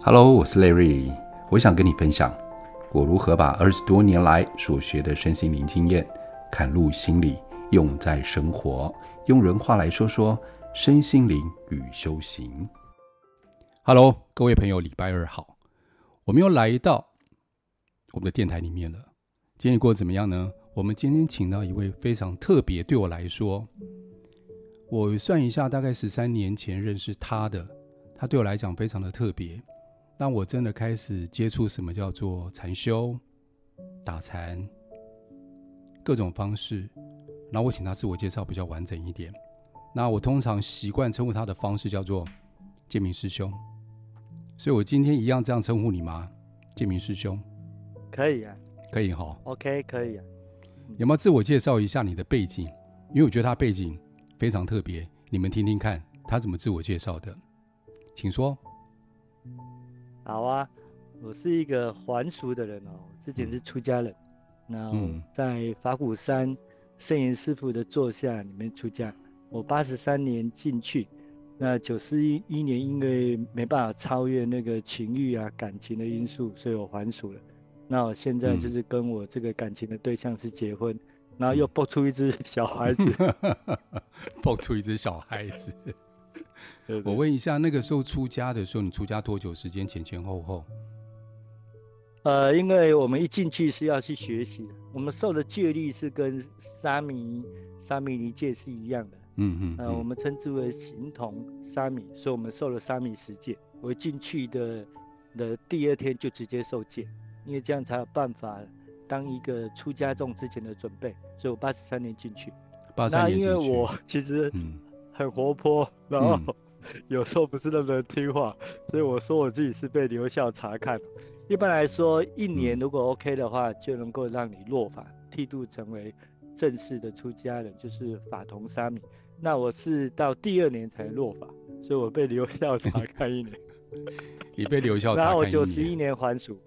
Hello，我是 Larry，我想跟你分享我如何把二十多年来所学的身心灵经验，嵌入心里，用在生活，用人话来说说身心灵与修行。Hello，各位朋友，礼拜二好，我们又来到我们的电台里面了。今天过得怎么样呢？我们今天请到一位非常特别，对我来说，我算一下，大概十三年前认识他的，他对我来讲非常的特别。当我真的开始接触什么叫做禅修、打禅，各种方式，然后我请他自我介绍比较完整一点。那我通常习惯称呼他的方式叫做建明师兄，所以我今天一样这样称呼你吗？建明师兄，可以啊，可以哈，OK，可以啊。有没有自我介绍一下你的背景？因为我觉得他背景非常特别，你们听听看他怎么自我介绍的，请说。好啊，我是一个还俗的人哦，之前是出家人，那、嗯、在法鼓山圣严师傅的座下里面出家。我八十三年进去，那九十一一年因为没办法超越那个情欲啊感情的因素，所以我还俗了。那我现在就是跟我这个感情的对象是结婚，嗯、然后又抱出一只小孩子，抱出一只小孩子。我问一下，那个时候出家的时候，你出家多久时间？前前后后？呃，因为我们一进去是要去学习的，我们受的戒律是跟沙弥、沙弥尼戒是一样的。嗯嗯。呃，我们称之为形同沙弥，所以我们受了沙弥十戒。我进去的的第二天就直接受戒，因为这样才有办法当一个出家众之前的准备。所以我八十三年进去。八三年进去。那因为我其实很活泼，然后、嗯。有时候不是那么听话，所以我说我自己是被留校察看。一般来说，一年如果 OK 的话，就能够让你落法，剃度成为正式的出家人，就是法同沙弥。那我是到第二年才落法，所以我被留校察 看一年。你被留校察看一年。然后我九十一年还俗。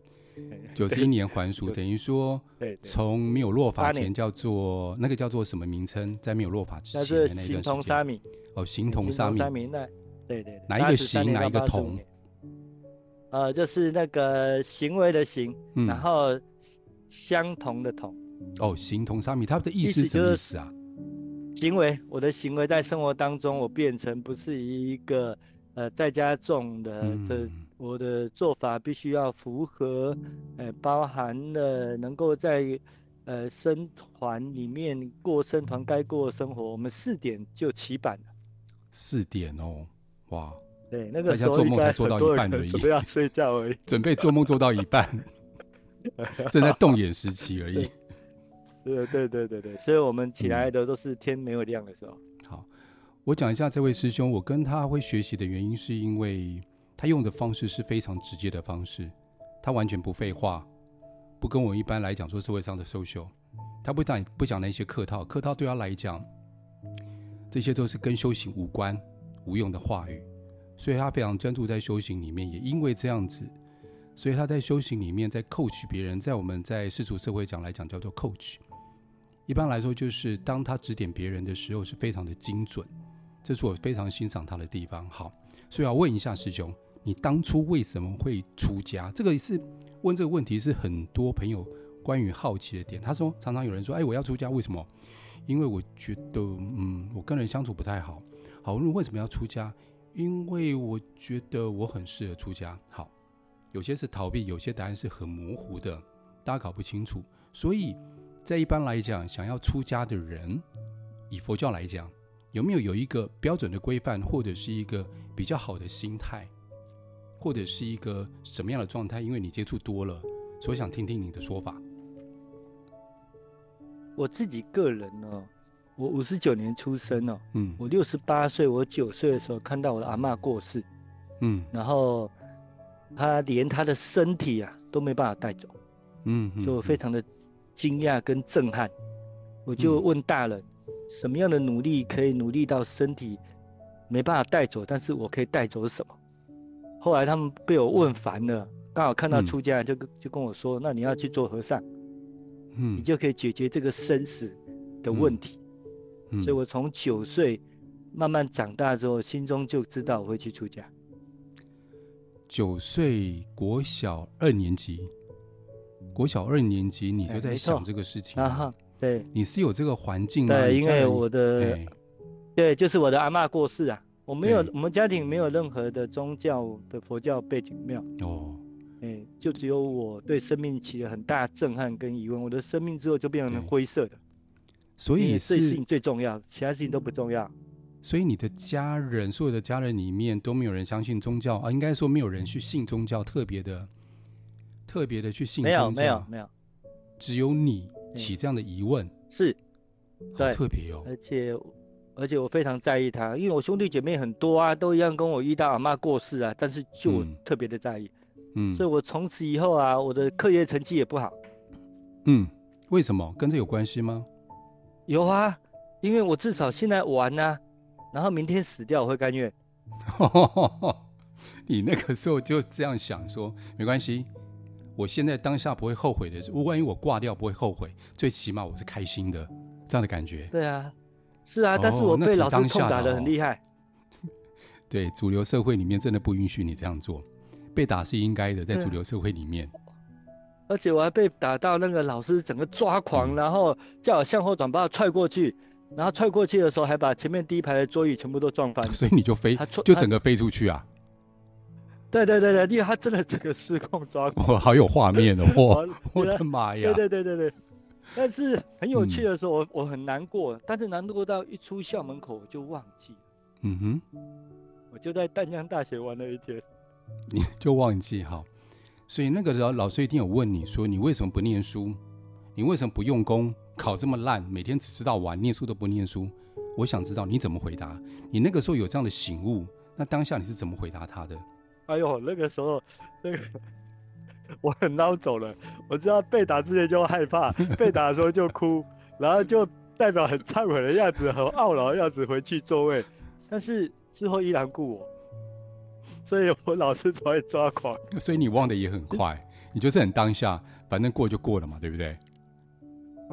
九十一年还俗，等于说，从没有落法前叫做那个叫做什么名称？在没有落法之前的那段时间。形同沙弥。哦，形同三明。那。对对，哪一个形，哪一个同？呃，就是那个行为的行，嗯、然后相同的同。哦，形同沙弥，它的意思是什么意思啊？行为，我的行为在生活当中，我变成不是一个呃在家种的，嗯、这我的做法必须要符合，呃，包含了能够在呃生团里面过生团该过的生活。我们四点就起板了。四点哦。哇，对，那个时候应该很多人准备要睡觉而已，准备做梦做到一半，正在动眼时期而已。对对对对对，所以我们起来的都是天没有亮的时候。嗯、好，我讲一下这位师兄，我跟他会学习的原因，是因为他用的方式是非常直接的方式，他完全不废话，不跟我一般来讲说社会上的 social，他不讲不讲那些客套，客套对他来讲，这些都是跟修行无关。无用的话语，所以他非常专注在修行里面。也因为这样子，所以他在修行里面在 coach 别人，在我们在世俗社会讲来讲叫做 coach。一般来说，就是当他指点别人的时候是非常的精准，这是我非常欣赏他的地方。好，所以要问一下师兄，你当初为什么会出家？这个是问这个问题是很多朋友关于好奇的点。他说，常常有人说，哎，我要出家，为什么？因为我觉得，嗯，我跟人相处不太好。好，那为什么要出家？因为我觉得我很适合出家。好，有些是逃避，有些答案是很模糊的，大家搞不清楚。所以在一般来讲，想要出家的人，以佛教来讲，有没有有一个标准的规范，或者是一个比较好的心态，或者是一个什么样的状态？因为你接触多了，所以想听听你的说法。我自己个人呢。我五十九年出生哦，嗯，我六十八岁，我九岁的时候看到我的阿嬷过世，嗯，然后他连他的身体啊都没办法带走，嗯，就非常的惊讶跟震撼，我就问大人，什么样的努力可以努力到身体没办法带走，但是我可以带走什么？后来他们被我问烦了，刚好看到出家人就跟就跟我说，那你要去做和尚，嗯，你就可以解决这个生死的问题。所以，我从九岁慢慢长大之后，心中就知道我会去出家。九岁国小二年级，国小二年级你就在想这个事情啊？对，你是有这个环境吗？对，因为我的，对，就是我的阿嬷过世啊。我没有，我们家庭没有任何的宗教的佛教背景，没有哦，哎，就只有我对生命起了很大震撼跟疑问。我的生命之后就变成灰色的，所以这事情最重要，其他事情都不重要。所以你的家人，所有的家人里面都没有人相信宗教啊？应该说没有人去信宗教，特别的，特别的去信宗教，没有，没有，没有，只有你起这样的疑问，是，对特别哦，而且。而且我非常在意他，因为我兄弟姐妹很多啊，都一样跟我遇到阿嬷过世啊，但是就我特别的在意，嗯，所以我从此以后啊，我的课业成绩也不好。嗯，为什么？跟这有关系吗？有啊，因为我至少现在玩啊，然后明天死掉我会甘愿。你那个时候就这样想说，没关系，我现在当下不会后悔的，如果万一我挂掉不会后悔，最起码我是开心的，这样的感觉。对啊。是啊，但是我被老师痛打的很厉害。哦、对，主流社会里面真的不允许你这样做，被打是应该的，在主流社会里面。而且我还被打到那个老师整个抓狂，嗯、然后叫我向后转，把我踹过去，然后踹过去的时候还把前面第一排的桌椅全部都撞翻。所以你就飞，就整个飞出去啊？对对对对，因为他真的整个失控抓狂。哇，好有画面哦！哇，我的妈呀！对对对对对。但是很有趣的时候，我、嗯、我很难过，但是难过到一出校门口我就忘记。嗯哼，我就在淡江大学玩了一天，你就忘记哈，所以那个时候老师一定有问你说，你为什么不念书？你为什么不用功？考这么烂，每天只知道玩，念书都不念书。我想知道你怎么回答。你那个时候有这样的醒悟，那当下你是怎么回答他的？哎呦，那个时候那个。我很孬走了，我知道被打之前就害怕，被打的时候就哭，然后就代表很忏悔的样子，很懊恼的样子回去座位，但是之后依然顾我，所以我老是才会抓狂。所以你忘的也很快，你就是很当下，反正过就过了嘛，对不对？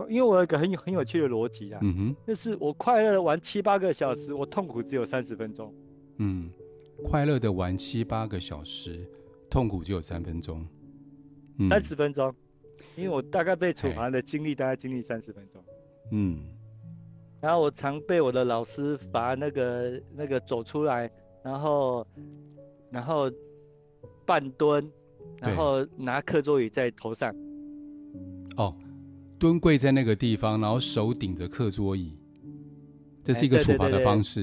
因为我有一个很很有趣的逻辑啊，嗯哼，就是我快乐的玩七八个小时，我痛苦只有三十分钟。嗯，快乐的玩七八个小时，痛苦只有三分钟。三十分钟，因为我大概被处罚的经历大概经历三十分钟。嗯，然后我常被我的老师罚那个那个走出来，然后然后半蹲，然后拿课桌椅在头上。哦，蹲跪在那个地方，然后手顶着课桌椅，这是一个处罚的方式。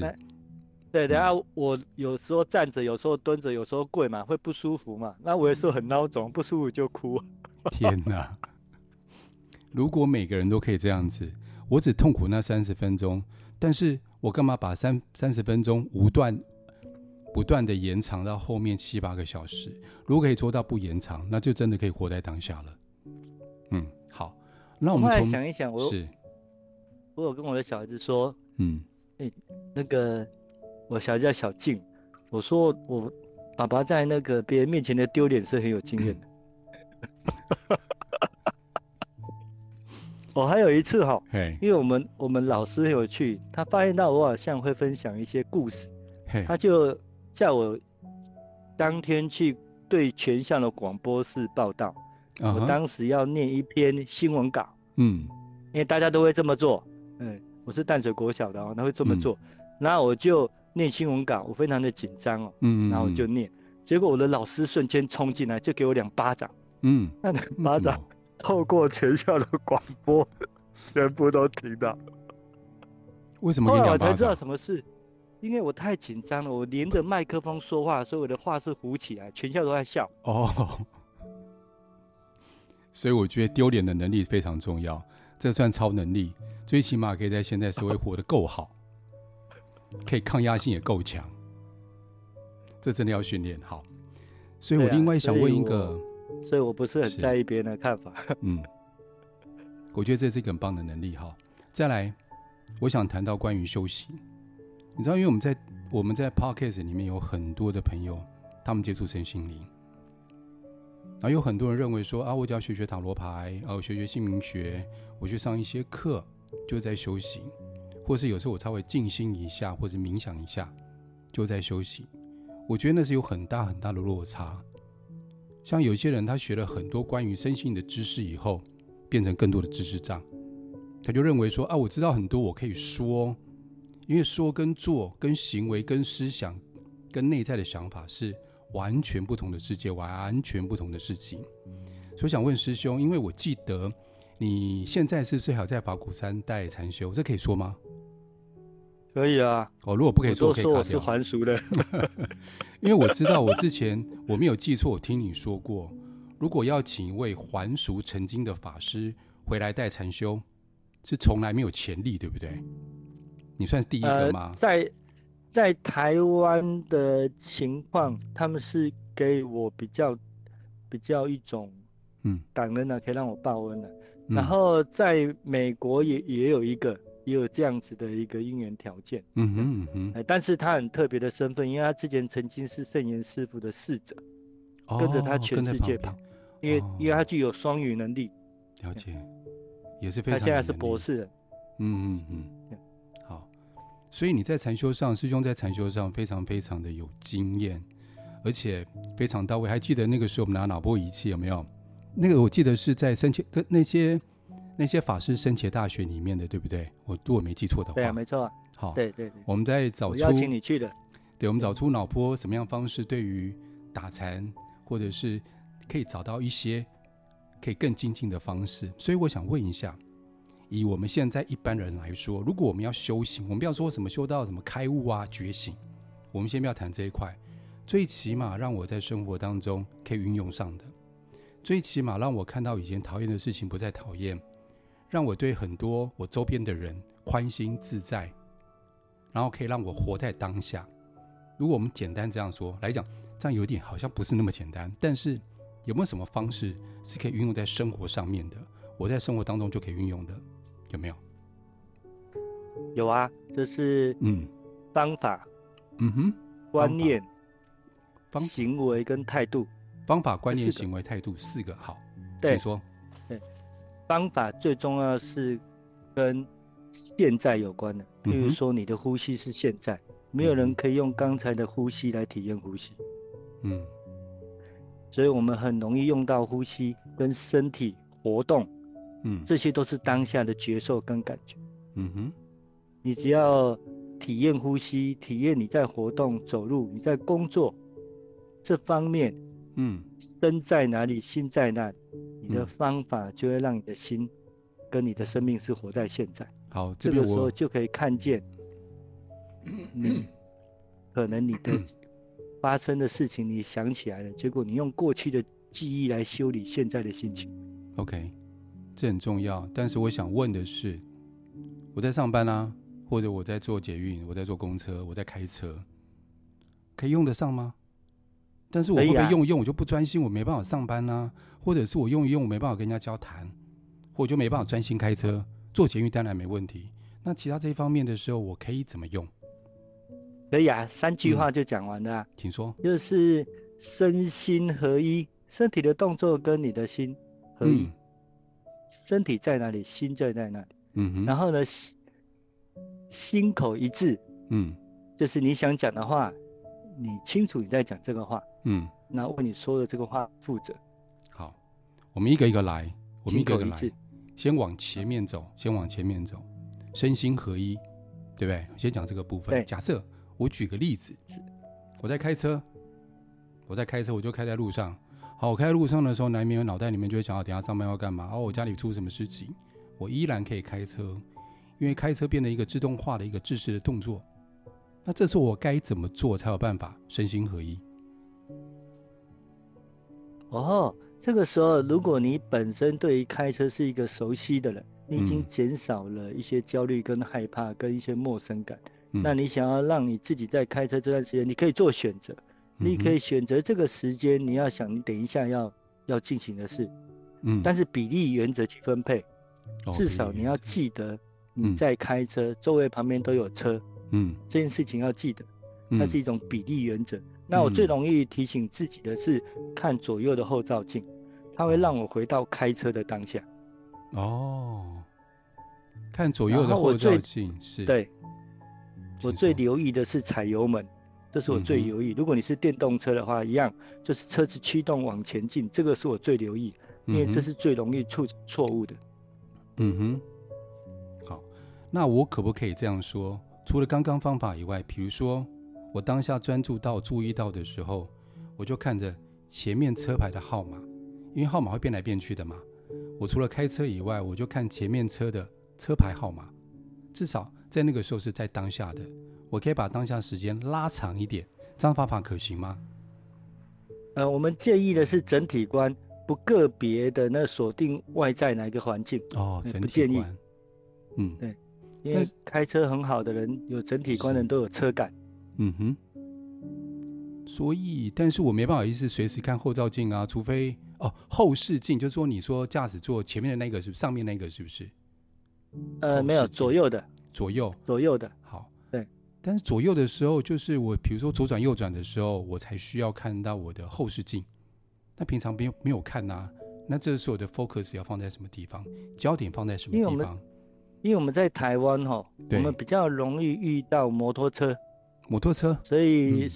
对，然后我有时候站着，有时候蹲着，有时候跪嘛，会不舒服嘛。那我有时候很孬种，不舒服就哭。天哪！如果每个人都可以这样子，我只痛苦那三十分钟，但是我干嘛把三三十分钟无断不断的延长到后面七八个小时？如果可以做到不延长，那就真的可以活在当下了。嗯，好，那我们从想一想，我是我有跟我的小孩子说，嗯，哎，那个。我小孩叫小静，我说我爸爸在那个别人面前的丢脸是很有经验的。我 还有一次哈，因为我们我们老师很有趣，他发现到我好像会分享一些故事，他就叫我当天去对全校的广播室报道。我当时要念一篇新闻稿，嗯，因为大家都会这么做，嗯，我是淡水国小的哦，他会这么做，然后我就。念新闻稿，我非常的紧张哦，嗯，然后就念，结果我的老师瞬间冲进来，就给我两巴掌，嗯，那两巴掌透过全校的广播，全部都听到。为什么？后来我才知道什么事，因为我太紧张了，我连着麦克风说话，所以我的话是糊起来，全校都在笑。哦，所以我觉得丢脸的能力非常重要，这算超能力，最起码可以在现在社会活得够好。可以抗压性也够强，这真的要训练好。所以我另外想问一个，所以，所以我不是很在意别人的看法。嗯，我觉得这是一个很棒的能力哈。再来，我想谈到关于修行。你知道，因为我们在我们在 Podcast 里面有很多的朋友，他们接触身心灵，然后有很多人认为说啊，我只要学学塔罗牌，啊，我学学姓名学，我去上一些课，就在修行。或是有时候我稍微静心一下，或者冥想一下，就在休息。我觉得那是有很大很大的落差。像有些人，他学了很多关于身心的知识以后，变成更多的知识障，他就认为说啊，我知道很多，我可以说，因为说跟做、跟行为、跟思想、跟内在的想法是完全不同的世界，完全不同的事情。所以想问师兄，因为我记得你现在是最好在法鼓山带禅修，这可以说吗？可以啊，哦，如果不可以说，可以卡掉。我是还俗的，因为我知道我之前我没有记错，我听你说过，如果要请一位还俗成精的法师回来带禅修，是从来没有潜力，对不对？你算是第一个吗？呃、在在台湾的情况，他们是给我比较比较一种嗯感恩的，可以让我报恩的。嗯、然后在美国也也有一个。也有这样子的一个姻缘条件，嗯哼嗯哼，哎，但是他很特别的身份，因为他之前曾经是圣严师傅的侍者，哦、跟着他全世界跑，因为、哦、因为他具有双语能力，了解，也是非常。他现在是博士了，嗯嗯嗯，好，所以你在禅修上，师兄在禅修上非常非常的有经验，而且非常到位。还记得那个时候我们拿脑波仪器有没有？那个我记得是在生前跟那些。那些法师深切大学里面的，对不对？我如果没记错的话，对啊，没错。好，对对对，我们在找出邀请你去的，对，我们找出脑波什么样方式，对于打禅，或者是可以找到一些可以更精进的方式。所以我想问一下，以我们现在一般人来说，如果我们要修行，我们不要说什么修到什么开悟啊、觉醒，我们先不要谈这一块，最起码让我在生活当中可以运用上的，最起码让我看到以前讨厌的事情不再讨厌。让我对很多我周边的人宽心自在，然后可以让我活在当下。如果我们简单这样说来讲，这样有点好像不是那么简单。但是有没有什么方式是可以运用在生活上面的？我在生活当中就可以运用的，有没有？有啊，就是嗯，方法，嗯哼，观念、方行为跟态度。方法、观念、行为、态度四个，好，请说。对。方法最重要是跟现在有关的，比如说你的呼吸是现在，没有人可以用刚才的呼吸来体验呼吸，嗯，所以我们很容易用到呼吸跟身体活动，嗯，这些都是当下的觉受跟感觉，嗯哼，你只要体验呼吸，体验你在活动、走路、你在工作这方面。嗯，身在哪里，心在哪里，你的方法就会让你的心跟你的生命是活在现在。好，这个时候就可以看见，你可能你的发生的事情，你想起来了，结果你用过去的记忆来修理现在的心情。OK，这很重要。但是我想问的是，我在上班啊，或者我在坐捷运，我在坐公车，我在开车，可以用得上吗？但是我会不会用一用，我就不专心，我没办法上班啊，或者是我用一用，我没办法跟人家交谈，或我就没办法专心开车。做捷运当然没问题，那其他这一方面的时候，我可以怎么用？可以啊，三句话就讲完了啊。嗯，请说。就是身心合一，身体的动作跟你的心合一。嗯。身体在哪里，心就在哪里。嗯哼。然后呢，心心口一致。嗯。就是你想讲的话。你清楚你在讲这个话，嗯，那为你说的这个话负责。好，我们一个一个来，我们一个一个来，先往前面走，先往前面走，身心合一，对不对？先讲这个部分。对，假设我举个例子，我在开车，我在开车，我就开在路上。好，我开在路上的时候，难免脑袋里面就会想到，等下上班要干嘛？哦，我家里出什么事情？我依然可以开车，因为开车变成一个自动化的一个制式的动作。那这时候我该怎么做才有办法身心合一？哦，这个时候如果你本身对于开车是一个熟悉的人，你已经减少了一些焦虑跟害怕跟一些陌生感，嗯，那你想要让你自己在开车这段时间，你可以做选择，你可以选择这个时间你要想你等一下要要进行的事，嗯，但是比例原则去分配，至少你要记得你在开车，周围旁边都有车。嗯，这件事情要记得，那是一种比例原则。嗯、那我最容易提醒自己的是看左右的后照镜，它会让我回到开车的当下。哦，看左右的后照镜是。对，我最留意的是踩油门这是我最留意。嗯、如果你是电动车的话，一样就是车子驱动往前进，这个是我最留意，因为这是最容易出错误的。嗯哼，好，那我可不可以这样说？除了刚刚方法以外，比如说我当下专注到注意到的时候，我就看着前面车牌的号码，因为号码会变来变去的嘛。我除了开车以外，我就看前面车的车牌号码，至少在那个时候是在当下的。我可以把当下时间拉长一点，这样方法可行吗？呃，我们建议的是整体观，不个别的那锁定外在哪一个环境哦，整体观。不建议。嗯，对，因为开车很好的人，有整体观的人都有车感。嗯哼。所以，但是我没办法意思随时看后照镜啊，除非哦后视镜，就是说你说驾驶座前面的那个是不是上面那个是不是？呃，没有，左右的。左右。左右的。好。对。但是左右的时候，就是我比如说左转右转的时候，我才需要看到我的后视镜。那平常没有没有看呐、啊？那这时候我的 focus 要放在什么地方？焦点放在什么地方？因为我们，因为我们在台湾哈，我们比较容易遇到摩托车。摩托车。所以。嗯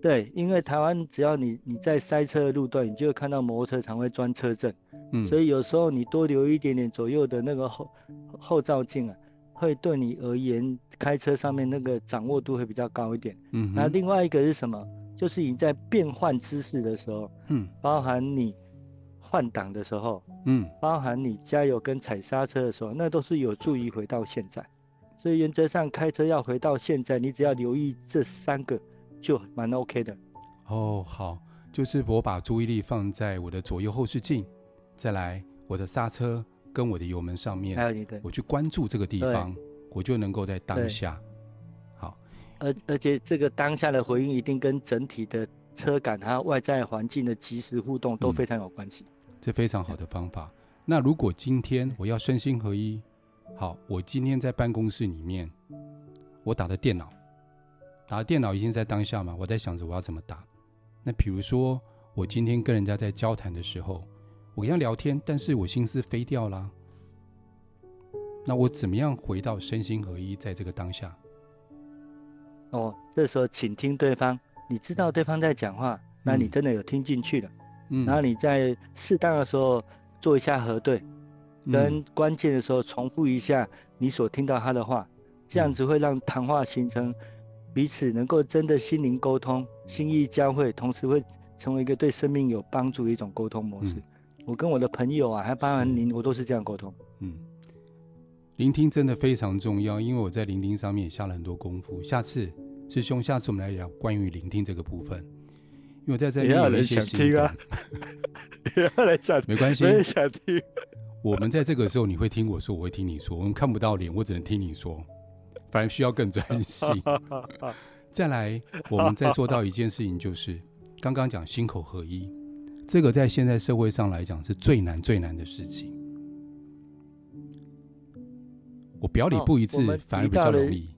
对，因为台湾只要你你在塞车的路段，你就会看到摩托车常会钻车阵，嗯，所以有时候你多留一点点左右的那个后后照镜啊，会对你而言开车上面那个掌握度会比较高一点，嗯，那另外一个是什么？就是你在变换姿势的时候，嗯，包含你换挡的时候，嗯，包含你加油跟踩刹车的时候，那都是有助于回到现在，所以原则上开车要回到现在，你只要留意这三个。就蛮 OK 的哦，好，就是我把注意力放在我的左右后视镜，再来我的刹车跟我的油门上面，还有你的，我去关注这个地方，我就能够在当下，好，而而且这个当下的回应一定跟整体的车感还有外在环境的及时互动都非常有关系，嗯，这非常好的方法。那如果今天我要身心合一，好，我今天在办公室里面，我打的电脑。打电脑已经在当下嘛，我在想着我要怎么打。那比如说，我今天跟人家在交谈的时候，我跟他聊天，但是我心思飞掉了。那我怎么样回到身心合一，在这个当下？哦，这时候请听对方，你知道对方在讲话，那你真的有听进去了。嗯。然后你在适当的时候做一下核对，跟关键的时候重复一下你所听到他的话，这样子会让谈话形成。彼此能够真的心灵沟通、心意交汇，同时会成为一个对生命有帮助的一种沟通模式。嗯、我跟我的朋友啊，还包含您，我都是这样沟通。嗯，聆听真的非常重要，因为我在聆听上面也下了很多功夫。下次师兄，下次我们来聊关于聆听这个部分，因为我在这里有一些心得。也要来讲，没关系，我也想听。我们在这个时候，你会听我说，我会听你说。我们看不到脸，我只能听你说。反而需要更专心。再来，我们再说到一件事情，就是刚刚讲心口合一，这个在现在社会上来讲是最难最难的事情。我表里不一致，反而比较容易。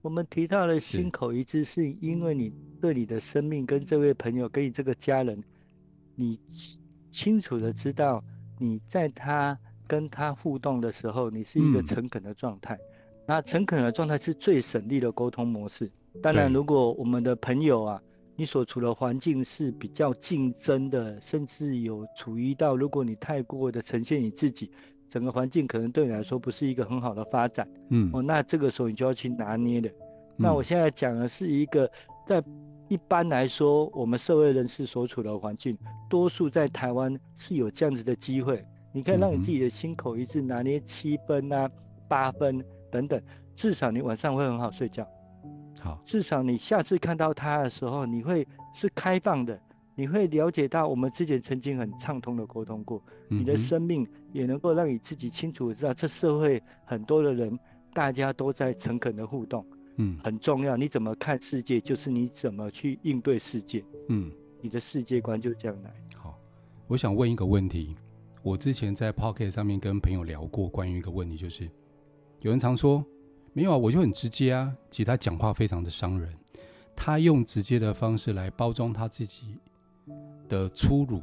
我们提到了心口一致，是因为你对你的生命跟这位朋友，跟你这个家人，你清楚的知道你在他跟他互动的时候，你是一个诚恳的状态。嗯那诚恳的状态是最省力的沟通模式。当然，如果我们的朋友啊，你所处的环境是比较竞争的，甚至有处于到，如果你太过的呈现你自己，整个环境可能对你来说不是一个很好的发展。嗯，哦，那这个时候你就要去拿捏的。那我现在讲的是一个，在一般来说，我们社会人士所处的环境，多数在台湾是有这样子的机会，你可以让你自己的心口一致，拿捏七分啊，八分。等等，至少你晚上会很好睡觉。好，至少你下次看到他的时候，你会是开放的，你会了解到我们之前曾经很畅通的沟通过。嗯、你的生命也能够让你自己清楚的知道，这社会很多的人，大家都在诚恳的互动。嗯，很重要。你怎么看世界，就是你怎么去应对世界。嗯，你的世界观就这样来。好，我想问一个问题。我之前在 Pocket 上面跟朋友聊过关于一个问题，就是。有人常说，没有啊，我就很直接啊。其实他讲话非常的伤人，他用直接的方式来包装他自己的粗鲁。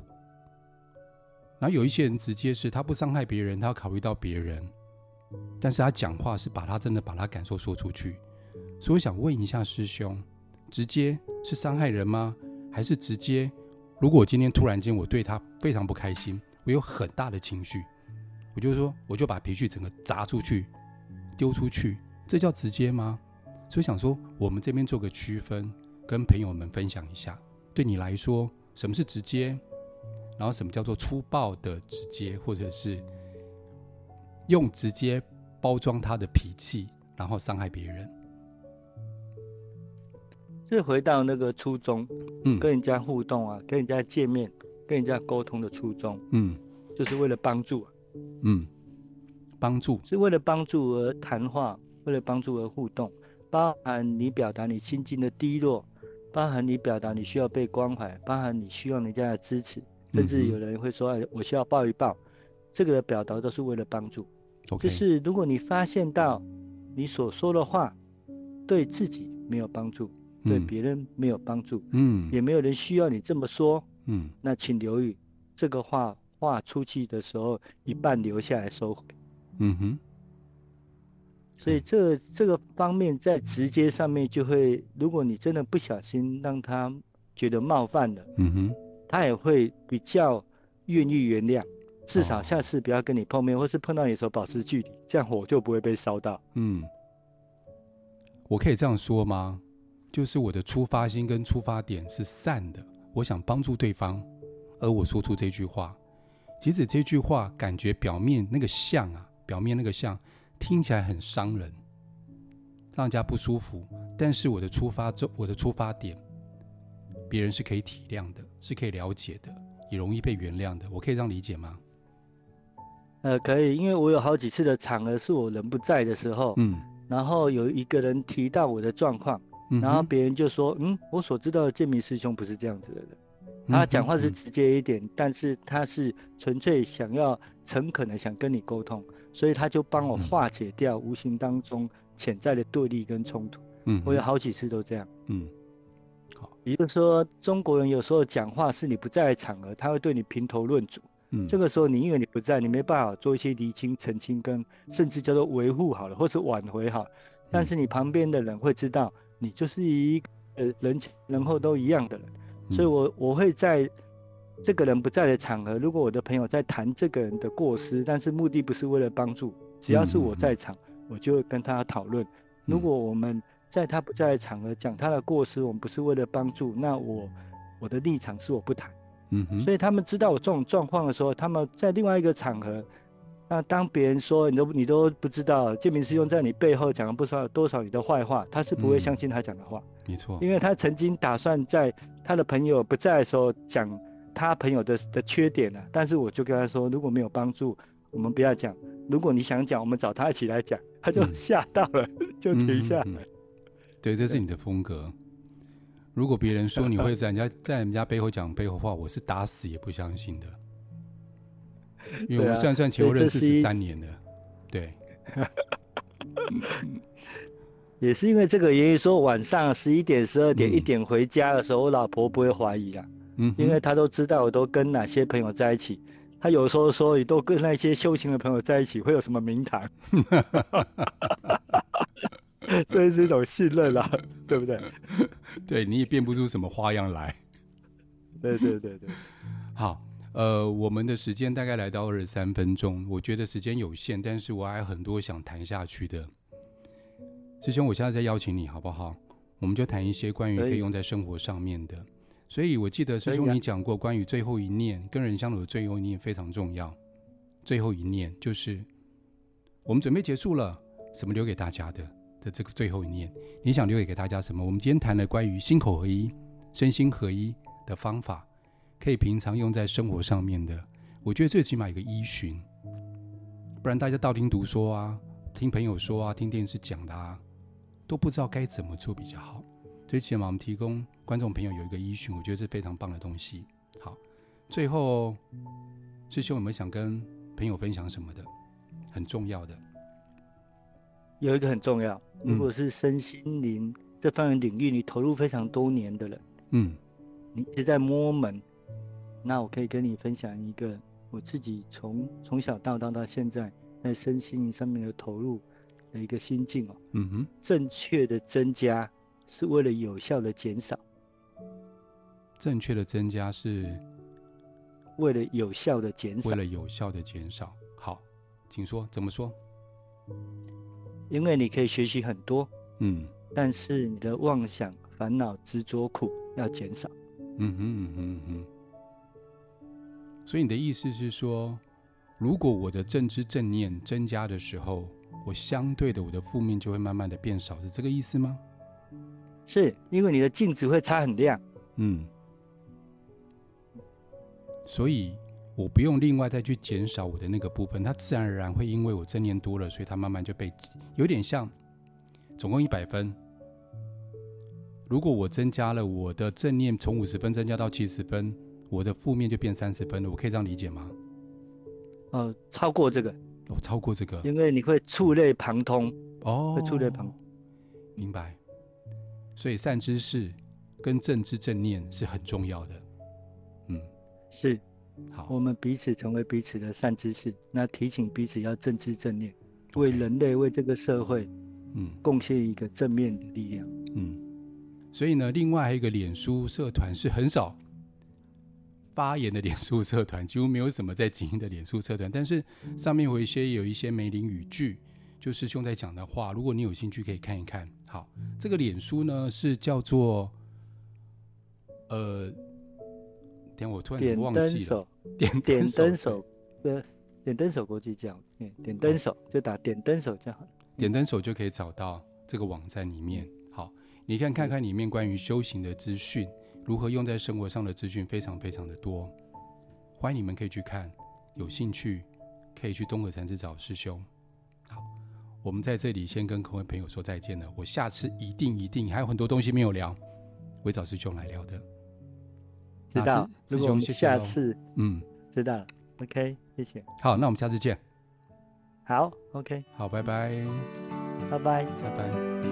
然后有一些人直接是他不伤害别人，他要考虑到别人，但是他讲话是把他真的把他感受说出去。所以我想问一下师兄，直接是伤害人吗？还是直接？如果今天突然间我对他非常不开心，我有很大的情绪，我就说我就把脾气整个砸出去，丢出去，这叫直接吗？所以想说我们这边做个区分，跟朋友们分享一下，对你来说什么是直接，然后什么叫做粗暴的直接，或者是用直接包装他的脾气，然后伤害别人。是回到那个初衷，嗯，跟人家互动啊，跟人家见面，跟人家沟通的初衷，嗯，就是为了帮助，嗯，帮助。是为了帮助而谈话，为了帮助而互动，包含你表达你心境的低落，包含你表达你需要被关怀，包含你需要人家的支持，甚至有人会说，哎，我需要抱一抱，这个的表达都是为了帮助。就是如果你发现到你所说的话对自己没有帮助。对别人没有帮助，嗯，也没有人需要你这么说，嗯，那请留意这个话话出去的时候，一半留下来收回，嗯哼。所以这个、这个方面在直接上面就会，如果你真的不小心让他觉得冒犯了，嗯哼，他也会比较愿意原谅，至少下次不要跟你碰面，或是碰到你的时候保持距离，这样火就不会被烧到。嗯，我可以这样说吗？就是我的出发心跟出发点是善的，我想帮助对方，而我说出这句话，即使这句话感觉表面那个像啊，表面那个像听起来很伤人，让人家不舒服，但是我的出发这我的出发点，别人是可以体谅的，是可以了解的，也容易被原谅的，我可以这样理解吗？呃，可以，因为我有好几次的场合是我人不在的时候，嗯，然后有一个人提到我的状况。然后别人就说：“嗯，我所知道的建明师兄不是这样子的人。他讲话是直接一点，但是他是纯粹想要诚恳的想跟你沟通，所以他就帮我化解掉无形当中潜在的对立跟冲突。嗯，我有好几次都这样。嗯，好，也就是说，中国人有时候讲话是你不在的场合，他会对你评头论足。嗯，这个时候你因为你不在，你没办法做一些厘清、澄清跟甚至叫做维护好了，或是挽回好。但是你旁边的人会知道。”你就是一个人前人后都一样的人，所以我我会在这个人不在的场合，如果我的朋友在谈这个人的过失，但是目的不是为了帮助，只要是我在场，我就会跟他讨论。如果我们在他不在的场合讲他的过失，我们不是为了帮助，那我我的立场是我不谈。嗯哼，所以他们知道我这种状况的时候，他们在另外一个场合。那当别人说你都你都不知道，建明师兄在你背后讲了不少多少你的坏话，他是不会相信他讲的话。没错，因为他曾经打算在他的朋友不在的时候讲他朋友的的缺点了，但是我就跟他说，如果没有帮助，我们不要讲。如果你想讲，我们找他一起来讲。他就吓到了，嗯、就停下来。嗯嗯嗯、对，这是你的风格。如果别人说 你会在人家在人家背后讲背后话，我是打死也不相信的。因为我们算算前后认识十三年了，对，也是因为这个原因，说晚上十一点、十二点、一点回家的时候，我老婆不会怀疑啦，嗯，因为他都知道我都跟哪些朋友在一起，他有时候说你都跟那些修行的朋友在一起，会有什么名堂，所以是一种信任啦，对不对？对，你也变不出什么花样来，对对对对，好。呃，我们的时间大概来到二十三分钟，我觉得时间有限，但是我还有很多想谈下去的。师兄，我现在再邀请你好不好？我们就谈一些关于可以用在生活上面的。所以我记得师兄你讲过，关于最后一念跟人相处的最后一念非常重要。最后一念就是我们准备结束了，什么留给大家的的这个最后一念？你想留给给大家什么？我们今天谈了关于心口合一、身心合一的方法。可以平常用在生活上面的，我觉得最起码有个依循，不然大家道听途说啊，听朋友说啊，听电视讲的啊，都不知道该怎么做比较好。最起码我们提供观众朋友有一个依循，我觉得这是非常棒的东西。好，最后师兄有没有想跟朋友分享什么的？很重要的，有一个很重要，如果是身心灵这方面领域，你投入非常多年的人，嗯，你一直在摸门。那我可以跟你分享一个我自己从从小到大到现在在身心灵上面的投入，的一个心境哦。嗯哼，正确的增加是为了有效的减少。正确的增加是为了有效的减少。为了有效的减少。好，请说，怎么说？因为你可以学习很多，嗯，但是你的妄想、烦恼、执着、苦要减少。嗯哼嗯哼嗯哼。所以你的意思是说，如果我的正知正念增加的时候，我相对的我的负面就会慢慢的变少，是这个意思吗？是因为你的镜子会擦很亮。嗯。所以。我不用另外再去减少我的那个部分，它自然而然会因为我正念多了，所以它慢慢就被有点像，总共一百分。如果我增加了我的正念，从五十分增加到七十分，我的负面就变三十分了。我可以这样理解吗？呃，超过这个，哦，超过这个，因为你会触类旁通哦，会触类旁通，明白。所以善知识跟正知正念是很重要的，嗯，是。好，我们彼此成为彼此的善知识，那提醒彼此要正知正念为人类、为这个社会，嗯，贡献一个正面的力量，嗯。所以呢，另外还有一个脸书社团是很少发言的脸书社团，几乎没有什么在经营的脸书社团，但是上面有一些有一些梅林语句，就师兄在讲的话，如果你有兴趣可以看一看。好，这个脸书呢是叫做，呃。点我突然忘记了。点点灯手，呃，点灯手国际教育，点灯手就打点灯手就好了。点灯手就可以找到这个网站里面。好，你看看看里面关于修行的资讯，如何用在生活上的资讯非常非常的多。欢迎你们可以去看，有兴趣可以去东河禅寺找师兄。好，我们在这里先跟各位朋友说再见了。我下次一定一定还有很多东西没有聊，会找师兄来聊的。知道，如果我们下次，嗯，知道了，OK，谢谢。好，那我们下次见。好，OK，好，拜拜，拜拜，拜拜。